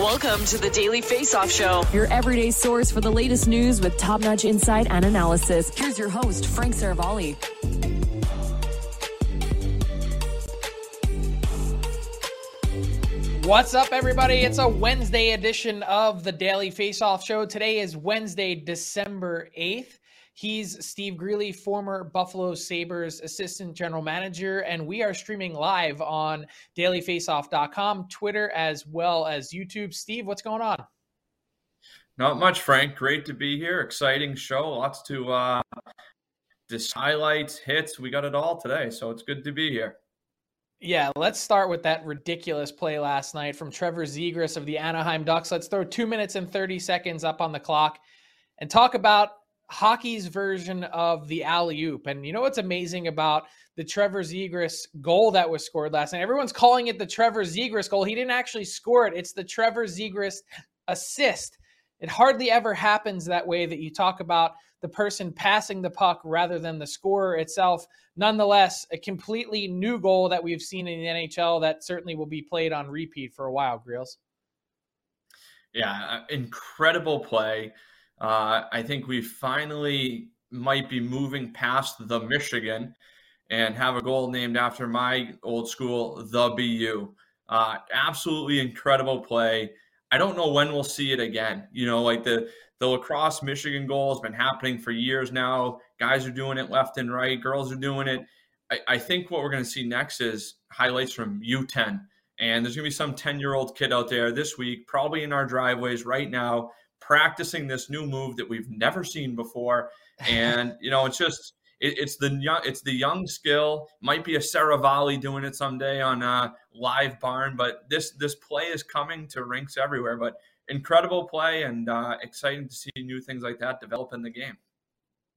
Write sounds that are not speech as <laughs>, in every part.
Welcome to the Daily Face Off Show. Your everyday source for the latest news with top notch insight and analysis. Here's your host, Frank Seravalli. What's up, everybody? It's a Wednesday edition of the Daily Face Off Show. Today is Wednesday, December 8th. He's Steve Greeley, former Buffalo Sabres assistant general manager, and we are streaming live on dailyfaceoff.com, Twitter, as well as YouTube. Steve, what's going on? Not much, Frank. Great to be here. Exciting show. Lots to uh, this highlights, hits. We got it all today, so it's good to be here. Yeah, let's start with that ridiculous play last night from Trevor Zegras of the Anaheim Ducks. Let's throw two minutes and 30 seconds up on the clock and talk about hockey's version of the alley oop. And you know what's amazing about the Trevor Zegras goal that was scored last night? Everyone's calling it the Trevor Zegras goal. He didn't actually score it, it's the Trevor Zegras assist. It hardly ever happens that way that you talk about the person passing the puck rather than the scorer itself. Nonetheless, a completely new goal that we've seen in the NHL that certainly will be played on repeat for a while, Grills. Yeah, uh, incredible play. Uh, I think we finally might be moving past the Michigan and have a goal named after my old school, the BU. Uh, absolutely incredible play. I don't know when we'll see it again. You know, like the the lacrosse Michigan goal has been happening for years now. Guys are doing it left and right. Girls are doing it. I, I think what we're going to see next is highlights from U10. And there's going to be some 10 year old kid out there this week, probably in our driveways right now, practicing this new move that we've never seen before. And, <laughs> you know, it's just, it, it's the young, it's the young skill. Might be a Seravalli doing it someday on a live barn, but this this play is coming to rinks everywhere. But incredible play and uh, exciting to see new things like that develop in the game.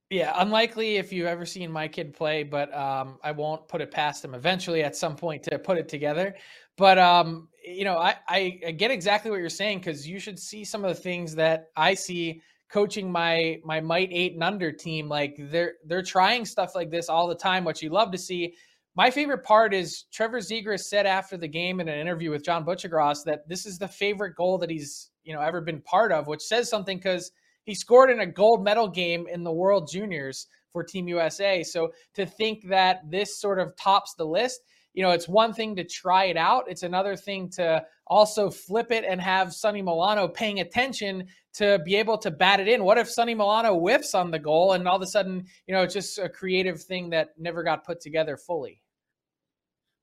Yeah, unlikely if you've ever seen my kid play, but um, I won't put it past him eventually at some point to put it together. But um, you know, I, I, get exactly what you're saying because you should see some of the things that I see coaching my my might eight and under team. Like they're they're trying stuff like this all the time, which you love to see. My favorite part is Trevor Zegras said after the game in an interview with John Buccigross that this is the favorite goal that he's you know ever been part of, which says something because he scored in a gold medal game in the World Juniors for Team USA. So to think that this sort of tops the list, you know, it's one thing to try it out. It's another thing to also flip it and have Sonny Milano paying attention to be able to bat it in. What if Sonny Milano whiffs on the goal and all of a sudden, you know, it's just a creative thing that never got put together fully?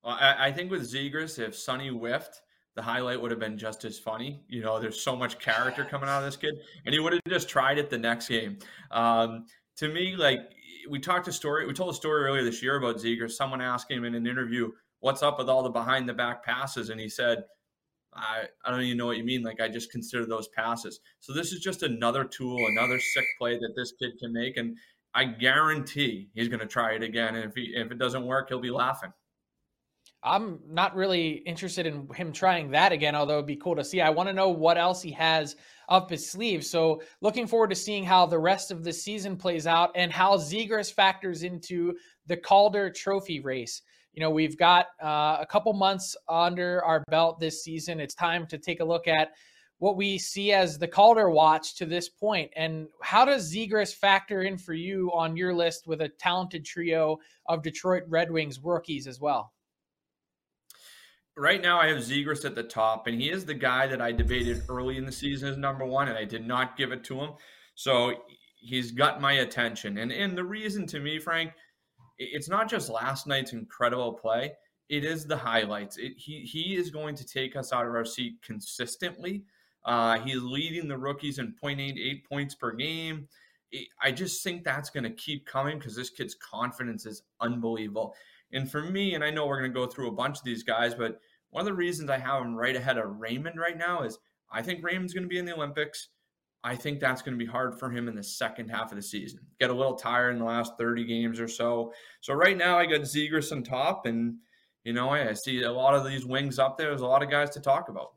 Well, I, I think with Zegras, if Sonny whiffed, the highlight would have been just as funny. You know, there's so much character coming out of this kid, and he would have just tried it the next game. Um, to me, like we talked a story, we told a story earlier this year about Zegras. Someone asked him in an interview, "What's up with all the behind the back passes?" And he said, I, I don't even know what you mean. Like I just consider those passes. So this is just another tool, another sick play that this kid can make, and I guarantee he's going to try it again. And if he if it doesn't work, he'll be laughing. I'm not really interested in him trying that again, although it'd be cool to see. I want to know what else he has up his sleeve. So looking forward to seeing how the rest of the season plays out and how Zegras factors into the Calder Trophy race. You know, we've got uh, a couple months under our belt this season. It's time to take a look at what we see as the Calder watch to this point. And how does Zegras factor in for you on your list with a talented trio of Detroit Red Wings rookies as well? Right now, I have Zegras at the top, and he is the guy that I debated early in the season as number one, and I did not give it to him. So he's got my attention. And, and the reason to me, Frank, it's not just last night's incredible play, it is the highlights. It, he, he is going to take us out of our seat consistently. Uh, he's leading the rookies in 0.88 points per game. I just think that's going to keep coming because this kid's confidence is unbelievable. And for me, and I know we're going to go through a bunch of these guys, but one of the reasons I have him right ahead of Raymond right now is I think Raymond's going to be in the Olympics. I think that's going to be hard for him in the second half of the season. Get a little tired in the last 30 games or so. So right now I got Zegras on top, and you know I see a lot of these wings up there. There's a lot of guys to talk about.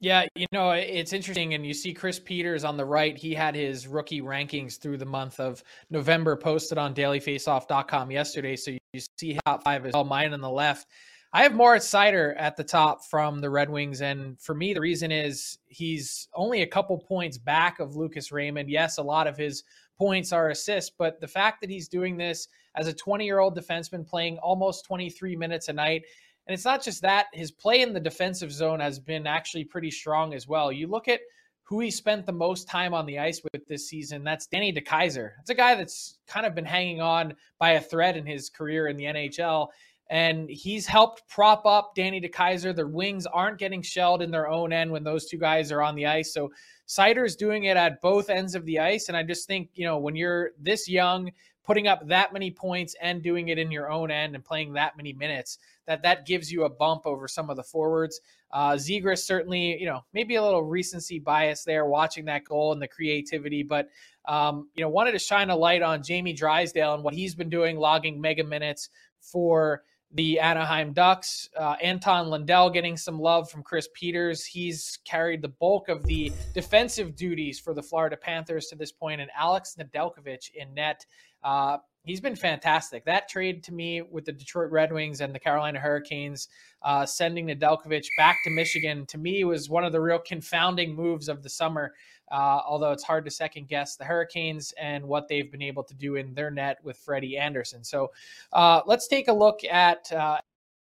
Yeah, you know, it's interesting. And you see Chris Peters on the right. He had his rookie rankings through the month of November posted on dailyfaceoff.com yesterday. So you see top five is all Mine on the left. I have Moritz Seider at the top from the Red Wings. And for me, the reason is he's only a couple points back of Lucas Raymond. Yes, a lot of his points are assists, but the fact that he's doing this as a 20 year old defenseman playing almost 23 minutes a night and it's not just that, his play in the defensive zone has been actually pretty strong as well. You look at who he spent the most time on the ice with this season, that's Danny DeKeyser. It's a guy that's kind of been hanging on by a thread in his career in the NHL. And he's helped prop up Danny DeKeyser. The wings aren't getting shelled in their own end when those two guys are on the ice. So Seider's doing it at both ends of the ice. And I just think, you know, when you're this young, putting up that many points and doing it in your own end and playing that many minutes, that that gives you a bump over some of the forwards. Uh, Zegras certainly, you know, maybe a little recency bias there, watching that goal and the creativity, but um, you know, wanted to shine a light on Jamie Drysdale and what he's been doing, logging mega minutes for the Anaheim Ducks. Uh, Anton Lundell getting some love from Chris Peters. He's carried the bulk of the defensive duties for the Florida Panthers to this point, and Alex Nedeljkovic in net. Uh, he's been fantastic. That trade to me with the Detroit Red Wings and the Carolina Hurricanes, uh, sending Nedeljkovic back to Michigan, to me was one of the real confounding moves of the summer. Uh, although it's hard to second guess the Hurricanes and what they've been able to do in their net with Freddie Andersen. So uh, let's take a look at uh,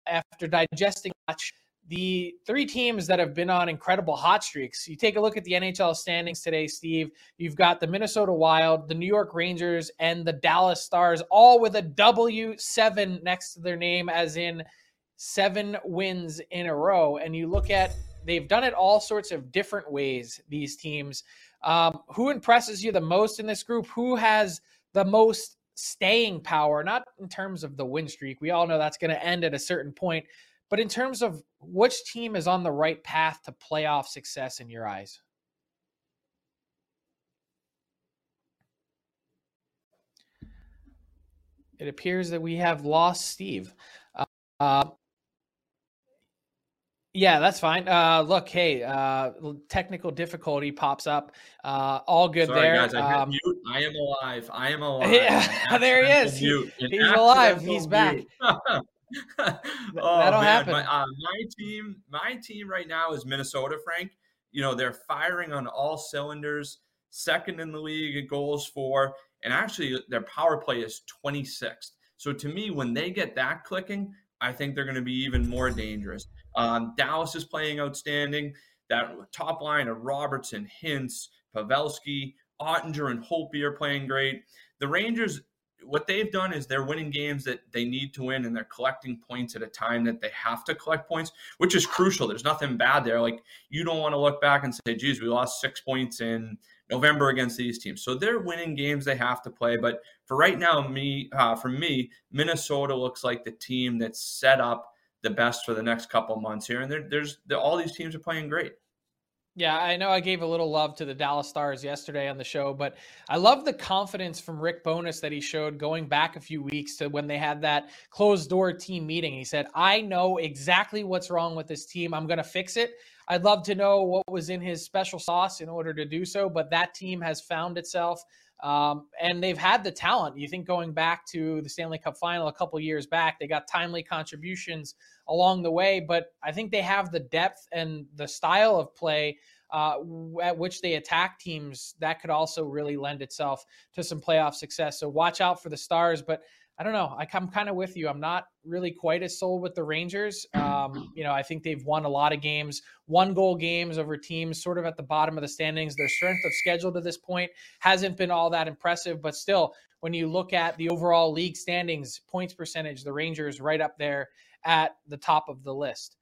after digesting the three teams that have been on incredible hot streaks. You take a look at the NHL standings today, Steve. You've got the Minnesota Wild, the New York Rangers, and the Dallas Stars, all with a W7 next to their name, as in seven wins in a row. And you look at, they've done it all sorts of different ways, these teams. Um, who impresses you the most in this group? Who has the most staying power, not in terms of the win streak. We all know that's going to end at a certain point, but in terms of which team is on the right path to playoff success in your eyes? It appears that we have lost Steve. Uh, yeah, that's fine. Uh, look, hey, uh, technical difficulty pops up. Uh, all good Sorry, there. Guys, I, um, I am alive. I am <laughs> alive. Yeah, <laughs> there he is. He's alive. He's back. <laughs> oh, That'll man. happen. My, uh, my team, my team right now is Minnesota. Frank, you know they're firing on all cylinders. Second in the league in goals for, and actually their power play is 26th. So to me, when they get that clicking, I think they're going to be even more dangerous. Um, Dallas is playing outstanding. That top line of Robertson, Hintz, Pavelski, Oettinger, and Holtby are playing great. The Rangers, what they've done is they're winning games that they need to win and they're collecting points at a time that they have to collect points, which is crucial. There's nothing bad there. Like you don't want to look back and say, geez, we lost six points in November against these teams. So they're winning games they have to play. But for right now, me, uh, for me, Minnesota looks like the team that's set up the best for the next couple months here. And there's all these teams are playing great. Yeah, I know I gave a little love to the Dallas Stars yesterday on the show, but I love the confidence from Rick Bowness that he showed going back a few weeks to when they had that closed door team meeting. He said, I know exactly what's wrong with this team. I'm going to fix it. I'd love to know what was in his special sauce in order to do so, but that team has found itself. Um, and they've had the talent. You think going back to the Stanley Cup final a couple years back, they got timely contributions along the way, but I think they have the depth and the style of play uh, at which they attack teams that could also really lend itself to some playoff success. So watch out for the Stars, but I don't know. I, am kind of with you. I'm not really quite as sold with the Rangers. <clears throat> Um, you know, I think they've won a lot of games, one goal games over teams sort of at the bottom of the standings. Their strength of schedule to this point hasn't been all that impressive, but still, when you look at the overall league standings, points percentage, the Rangers right up there at the top of the list.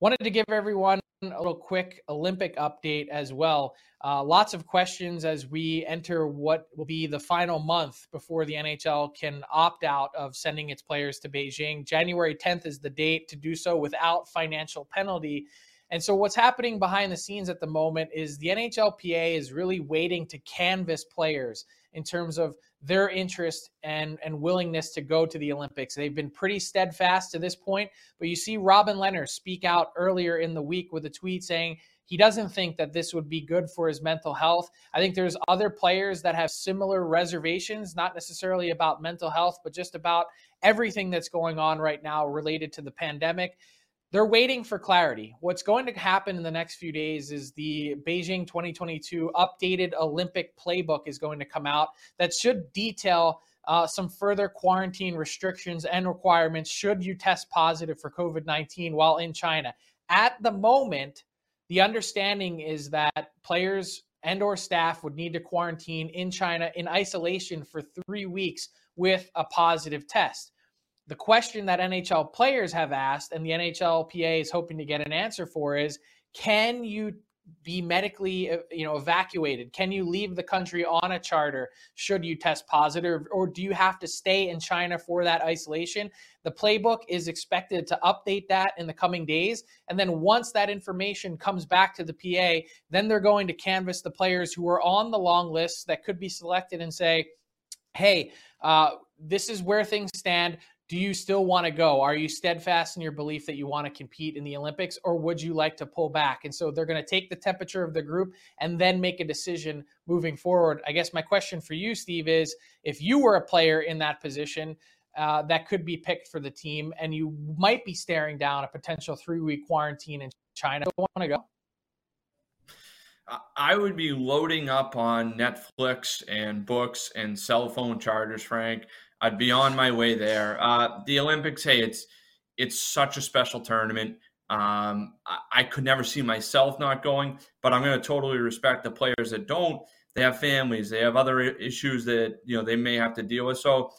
Wanted to give everyone a little quick Olympic update as well. Uh, lots of questions as we enter what will be the final month before the NHL can opt out of sending its players to Beijing. January 10th is the date to do so without financial penalty. And so, what's happening behind the scenes at the moment is the NHLPA is really waiting to canvas players in terms of their interest and, and willingness to go to the Olympics. They've been pretty steadfast to this point, but you see Robin Lehner speak out earlier in the week with a tweet saying he doesn't think that this would be good for his mental health. I think there's other players that have similar reservations, not necessarily about mental health, but just about everything that's going on right now related to the pandemic they're waiting for clarity. What's going to happen in the next few days is the Beijing 2022 updated Olympic playbook is going to come out that should detail uh, some further quarantine restrictions and requirements should you test positive for COVID 19 while in China. At the moment, the understanding is that players and or staff would need to quarantine in China in isolation for three weeks with a positive test the question that NHL players have asked and the NHLPA is hoping to get an answer for is can you be medically uh, you know evacuated? Can you leave the country on a charter should you test positive? Or do you have to stay in China for that isolation? The playbook is expected to update that in the coming days. And then once that information comes back to the PA then they're going to canvass the players who are on the long list that could be selected and say hey uh, this is where things stand do you still want to go? Are you steadfast in your belief that you want to compete in the Olympics, or would you like to pull back? And so they're going to take the temperature of the group and then make a decision moving forward. I guess my question for you, Steve, is if you were a player in that position uh, that could be picked for the team, and you might be staring down a potential three week quarantine in China, want to go? I would be loading up on Netflix and books and cell phone chargers, Frank. I'd be on my way there. Uh, the Olympics, hey, it's it's such a special tournament. Um, I, I, could never see myself not going, but I'm going to totally respect the players that don't. They have families, they have other issues that you know they may have to deal with. So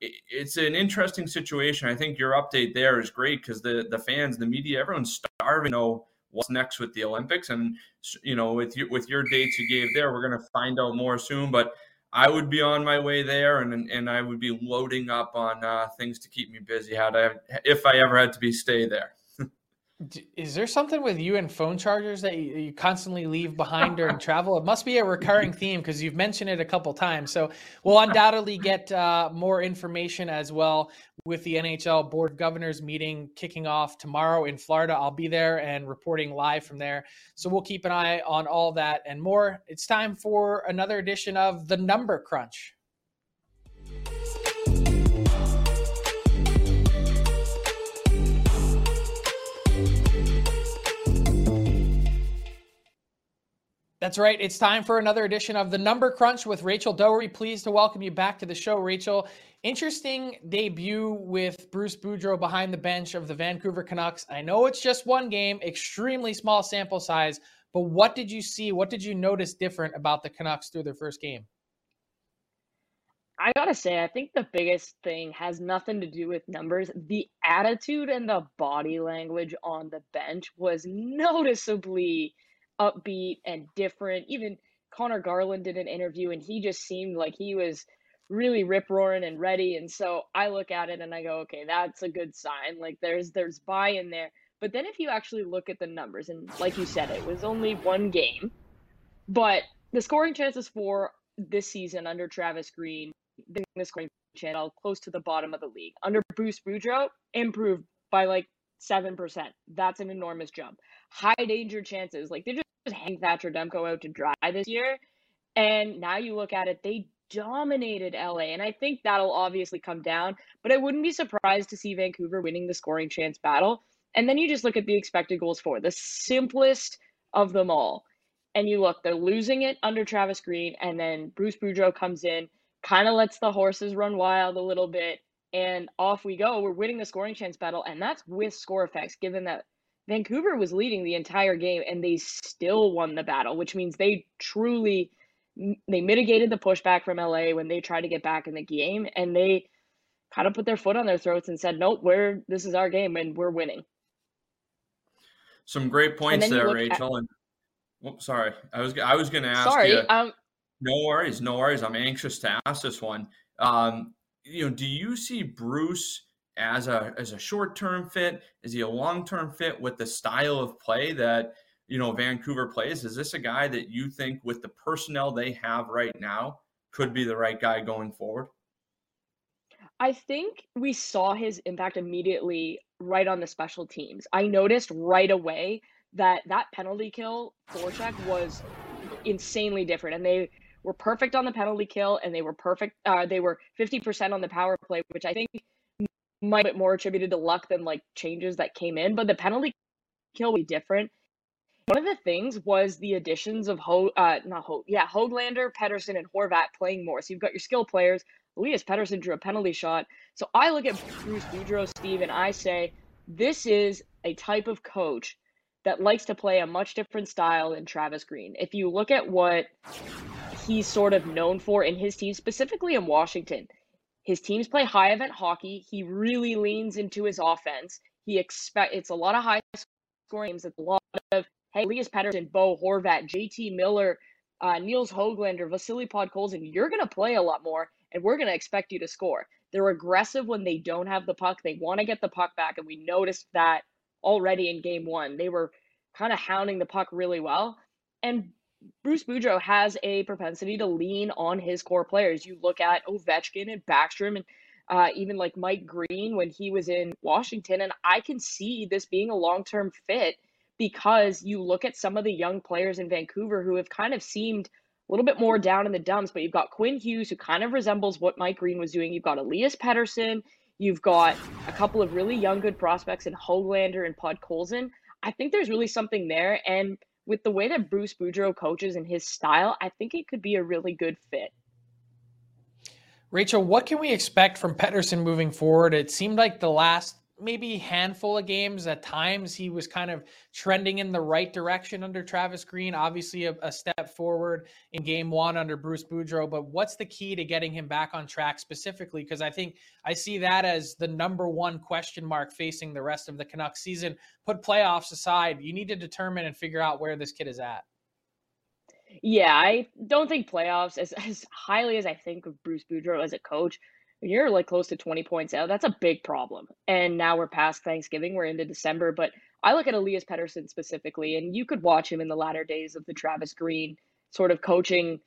it, it's an interesting situation. I think your update there is great because the the fans, the media, everyone's starving to know what's next with the Olympics, and you know with your with your dates you gave there, we're going to find out more soon. But I would be on my way there, and and I would be loading up on uh, things to keep me busy. Had I if I ever had to be stay there. <laughs> Is there something with you and phone chargers that you, you constantly leave behind during <laughs> travel? It must be a recurring theme because you've mentioned it a couple times. So we'll undoubtedly get uh, more information as well with the NHL Board of Governors meeting kicking off tomorrow in Florida. I'll be there and reporting live from there. So we'll keep an eye on all that and more. It's time for another edition of the Number Crunch. That's right. It's time for another edition of the Number Crunch with Rachel Doerrie. Pleased to welcome you back to the show, Rachel. Interesting debut with Bruce Boudreau behind the bench of the Vancouver Canucks. I know it's just one game, extremely small sample size, but what did you see? What did you notice different about the Canucks through their first game? I gotta say, I think the biggest thing has nothing to do with numbers. The attitude and the body language on the bench was noticeably upbeat and different. Even Conor Garland did an interview and he just seemed like he was really rip roaring and ready. And so I look at it and I go, okay, that's a good sign. Like there's there's buy in there. But then if you actually look at the numbers, and like you said, it was only one game, but the scoring chances for this season under Travis Green, the scoring channel close to the bottom of the league. Under Bruce Boudreau, improved by like 7%. That's an enormous jump. High danger chances. Like they just hang Thatcher Demko out to dry this year. And now you look at it, they dominated LA. And I think that'll obviously come down, but I wouldn't be surprised to see Vancouver winning the scoring chance battle. And then you just look at the expected goals for the simplest of them all. And you look, they're losing it under Travis Green, and then Bruce Boudreau comes in, kind of lets the horses run wild a little bit, and off we go. We're winning the scoring chance battle, and that's with score effects, given that Vancouver was leading the entire game and they still won the battle, which means they truly they mitigated the pushback from LA when they tried to get back in the game and they kind of put their foot on their throats and said, "Nope, we're this is our game and we're winning." Some great points there, Rachel. At, and oh, sorry, I was I was going to ask sorry, you. Um, no worries, no worries. I'm anxious to ask this one. Um, you know, do you see Bruce as a as a short term fit? Is he a long term fit with the style of play that you know Vancouver plays? Is this a guy that you think, with the personnel they have right now, could be the right guy going forward? I think we saw his impact immediately right on the special teams. I noticed right away that that penalty kill forecheck was insanely different, and they were perfect on the penalty kill, and they were perfect. Uh, they were fifty percent on the power play, which I think might be more attributed to luck than like changes that came in. But the penalty kill be different. One of the things was the additions of Ho, uh, not Ho, yeah, Hoglander, Pettersson, and Horvat playing more. So you've got your skill players. Elias Pettersson drew a penalty shot. So I look at Bruce Boudreau, Steve, and I say, this is a type of coach that likes to play a much different style than Travis Green. If you look at what he's sort of known for in his team, specifically in Washington, his teams play high event hockey. He really leans into his offense. He expect it's a lot of high scoring games. It's a lot of hey, Elias Pettersson, Bo Horvat, JT Miller, uh, Nils Hoglander, Vasily Podkolzin. You're going to play a lot more, and we're going to expect you to score. They're aggressive when they don't have the puck. They want to get the puck back, and we noticed that already in game one. They were kind of hounding the puck really well. And Bruce Boudreau has a propensity to lean on his core players. You look at Ovechkin and Backstrom and uh, even like Mike Green when he was in Washington, and I can see this being a long term fit because you look at some of the young players in Vancouver who have kind of seemed a little bit more down in the dumps, but you've got Quinn Hughes, who kind of resembles what Mike Green was doing. You've got Elias Pettersson. You've got a couple of really young, good prospects in Hoglander and Podkolzin. I think there's really something there. And with the way that Bruce Boudreau coaches and his style, I think it could be a really good fit. Rachel, what can we expect from Pettersson moving forward? It seemed like the last maybe handful of games at times he was kind of trending in the right direction under Travis Green. Obviously, a, a, step forward in game one under Bruce Boudreau. But what's the key to getting him back on track specifically? Because I think I see that as the number one question mark facing the rest of the Canucks season. Put playoffs aside, you need to determine and figure out where this kid is at. Yeah, I don't think playoffs, as, as highly as I think of Bruce Boudreau as a coach, you're like close to 20 points out. That's a big problem. And now we're past Thanksgiving, we're into December. But I look at Elias Pettersson specifically, and you could watch him in the latter days of the Travis Green sort of coaching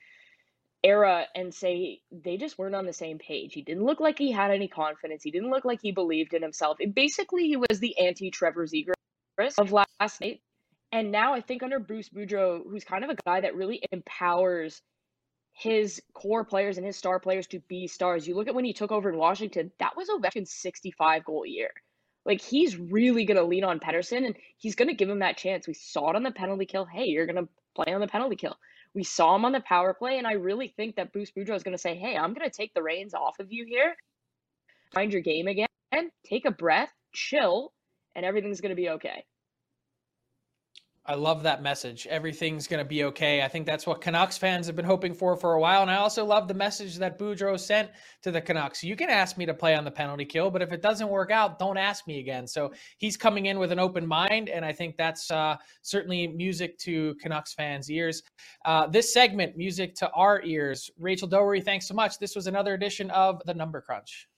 era and say they just weren't on the same page. He didn't look like he had any confidence. He didn't look like he believed in himself. It basically, he was the anti Trevor Zegras of last night. And now I think under Bruce Boudreau, who's kind of a guy that really empowers his core players and his star players to be stars. You look at when he took over in Washington, that was Ovechkin's 65 goal year. Like he's really going to lean on Pettersson and he's going to give him that chance. We saw it on the penalty kill. Hey, you're going to play on the penalty kill. We saw him on the power play, and I really think that Bruce Boudreau is going to say, "Hey, I'm going to take the reins off of you here. Find your game again. Take a breath, chill, and everything's going to be okay." I love that message. Everything's going to be okay. I think that's what Canucks fans have been hoping for for a while. And I also love the message that Boudreau sent to the Canucks. You can ask me to play on the penalty kill, but if it doesn't work out, don't ask me again. So he's coming in with an open mind. And I think that's uh, certainly music to Canucks fans' ears. Uh, this segment, music to our ears. Rachel Doerrie, thanks so much. This was another edition of The Number Crunch.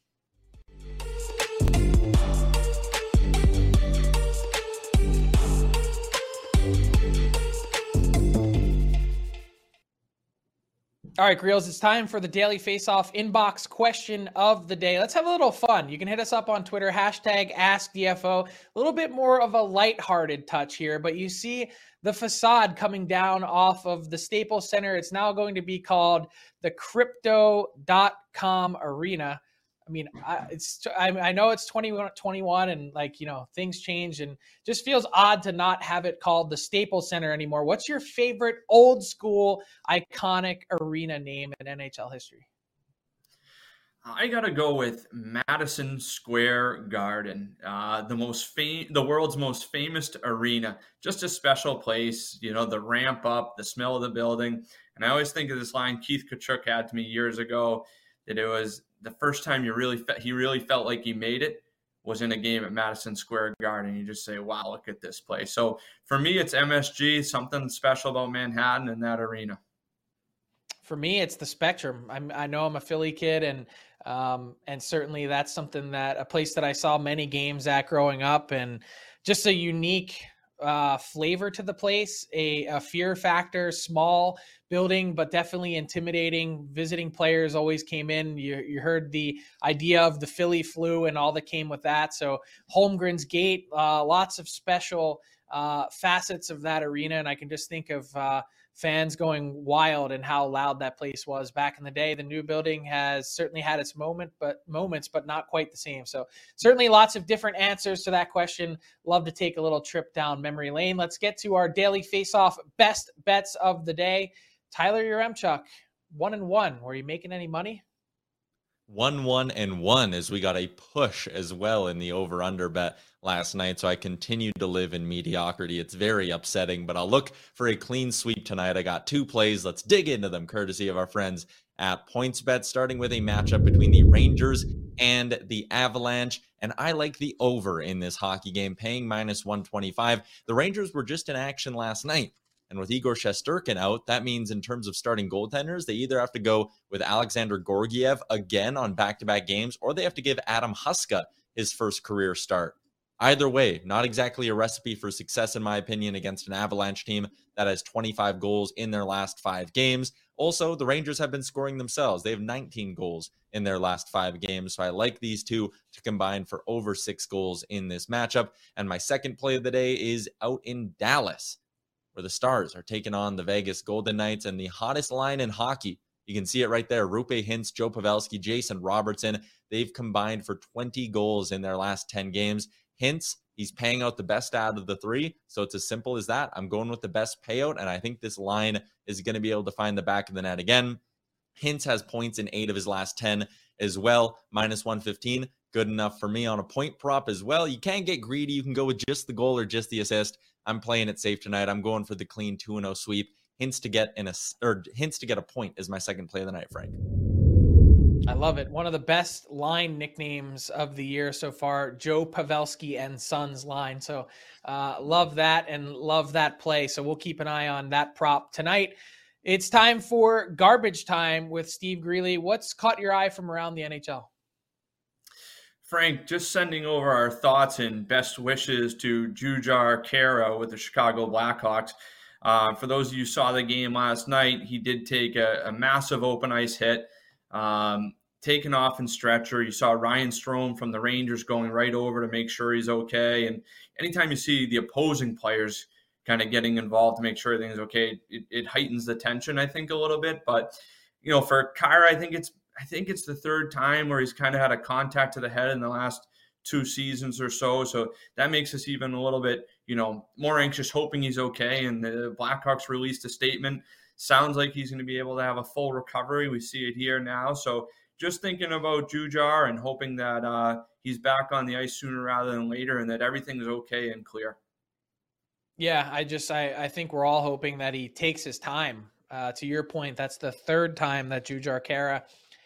All right, Grills, it's time for the Daily Faceoff inbox question of the day. Let's have a little fun. You can hit us up on Twitter, hashtag AskDFO. A little bit more of a lighthearted touch here, but you see the facade coming down off of the Staples Center. It's now going to be called the Crypto.com Arena. I mean, I, it's I, I know it's 2021 and like, you know, things change and just feels odd to not have it called the Staples Center anymore. What's your favorite old school iconic arena name in NHL history? I gotta go with Madison Square Garden, uh, the most fam- the world's most famous arena. Just a special place, you know, the ramp up, the smell of the building, and I always think of this line Keith Tkachuk had to me years ago that it was the first time you really fe- he really felt like he made it was in a game at Madison Square Garden. You just say, "Wow, look at this place." So for me, it's MSG. Something special about Manhattan and that arena. For me, it's the Spectrum. I'm, I know I'm a Philly kid, and um, and certainly that's something that a place that I saw many games at growing up, and just a unique uh, flavor to the place, a, a, fear factor, small building, but definitely intimidating. Visiting players always came in. You, you heard the idea of the Philly flu and all that came with that. So, Holmgren's Gate, uh, lots of special uh, facets of that arena. And I can just think of uh, fans going wild and how loud that place was back in the day. The new building has certainly had its moment, but moments, but not quite the same. So certainly lots of different answers to that question. Love to take a little trip down memory lane. Let's get to our daily face-off best bets of the day. Tyler Yaremchuk, one and one. Were you making any money? One, one, and one as we got a push as well in the over under bet last night. So I continued to live in mediocrity. It's very upsetting, but I'll look for a clean sweep tonight. I got two plays. Let's dig into them, courtesy of our friends at PointsBet, starting with a matchup between the Rangers and the Avalanche. And I like the over in this hockey game, paying minus 125. The Rangers were just in action last night. And with Igor Shesterkin out, that means in terms of starting goaltenders, they either have to go with Alexander Georgiev again on back to back games, or they have to give Adam Huska his first career start. Either way, not exactly a recipe for success, in my opinion, against an Avalanche team that has 25 goals in their last five games. Also, the Rangers have been scoring themselves. They have 19 goals in their last five games. So I like these two to combine for over six goals in this matchup. And my second play of the day is out in Dallas where the Stars are taking on the Vegas Golden Knights and the hottest line in hockey. You can see it right there. Roope Hintz, Joe Pavelski, Jason Robertson. They've combined for 20 goals in their last 10 games. Hintz, he's paying out the best out of the three. So it's as simple as that. I'm going with the best payout, and I think this line is going to be able to find the back of the net again. Hintz has points in eight of his last 10 as well, minus 115. Good enough for me on a point prop as well. You can't get greedy. You can go with just the goal or just the assist. I'm playing it safe tonight. I'm going for the clean 2 0 sweep. Hintz to get in a or Hintz to get a point is my second play of the night, Frank. I love it. One of the best line nicknames of the year so far, Joe Pavelski and Sons line. So uh, love that and love that play. So we'll keep an eye on that prop tonight. It's time for garbage time with Steve Greeley. What's caught your eye from around the NHL? Frank, just sending over our thoughts and best wishes to Jujhar Khaira with the Chicago Blackhawks. Uh, for those of you who saw the game last night, he did take a, a massive open ice hit, um, taken off in stretcher. You saw Ryan Strome from the Rangers going right over to make sure he's okay. And anytime you see the opposing players kind of getting involved to make sure everything's okay, it, it heightens the tension, I think, a little bit. But you know, for Khaira, I think it's I think it's the third time where he's kind of had a contact to the head in the last two seasons or so. So that makes us even a little bit, you know, more anxious, hoping he's okay. And the Blackhawks released a statement. Sounds like he's going to be able to have a full recovery. We see it here now. So just thinking about Jujhar and hoping that uh, he's back on the ice sooner rather than later and that everything's okay and clear. Yeah, I just I, I think we're all hoping that he takes his time. Uh, to your point, that's the third time that Jujhar Khaira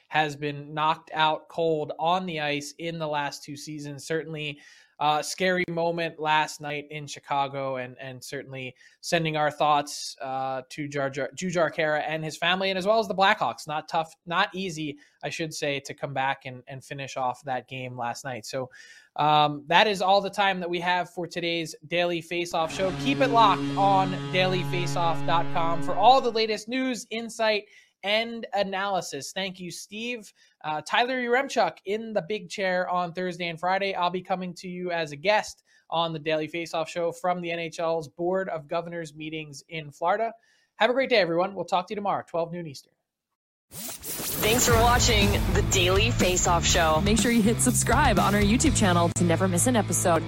has been knocked out cold on the ice in the last two seasons. Certainly, uh, scary moment last night in Chicago, and and certainly sending our thoughts uh, to Jar Jar, Jujhar Khaira and his family, and as well as the Blackhawks. Not tough, not easy, I should say, to come back and, and finish off that game last night. So um, that is all the time that we have for today's Daily Faceoff show. Keep it locked on dailyfaceoff.com for all the latest news, insight, and analysis. Thank you, Steve. Uh, Tyler Yaremchuk in the big chair on Thursday and Friday. I'll be coming to you as a guest on the Daily Faceoff Show from the NHL's Board of Governors meetings in Florida. Have a great day, everyone. We'll talk to you tomorrow, 12 noon Eastern. Thanks for watching the Daily Faceoff Show. Make sure you hit subscribe on our YouTube channel to never miss an episode.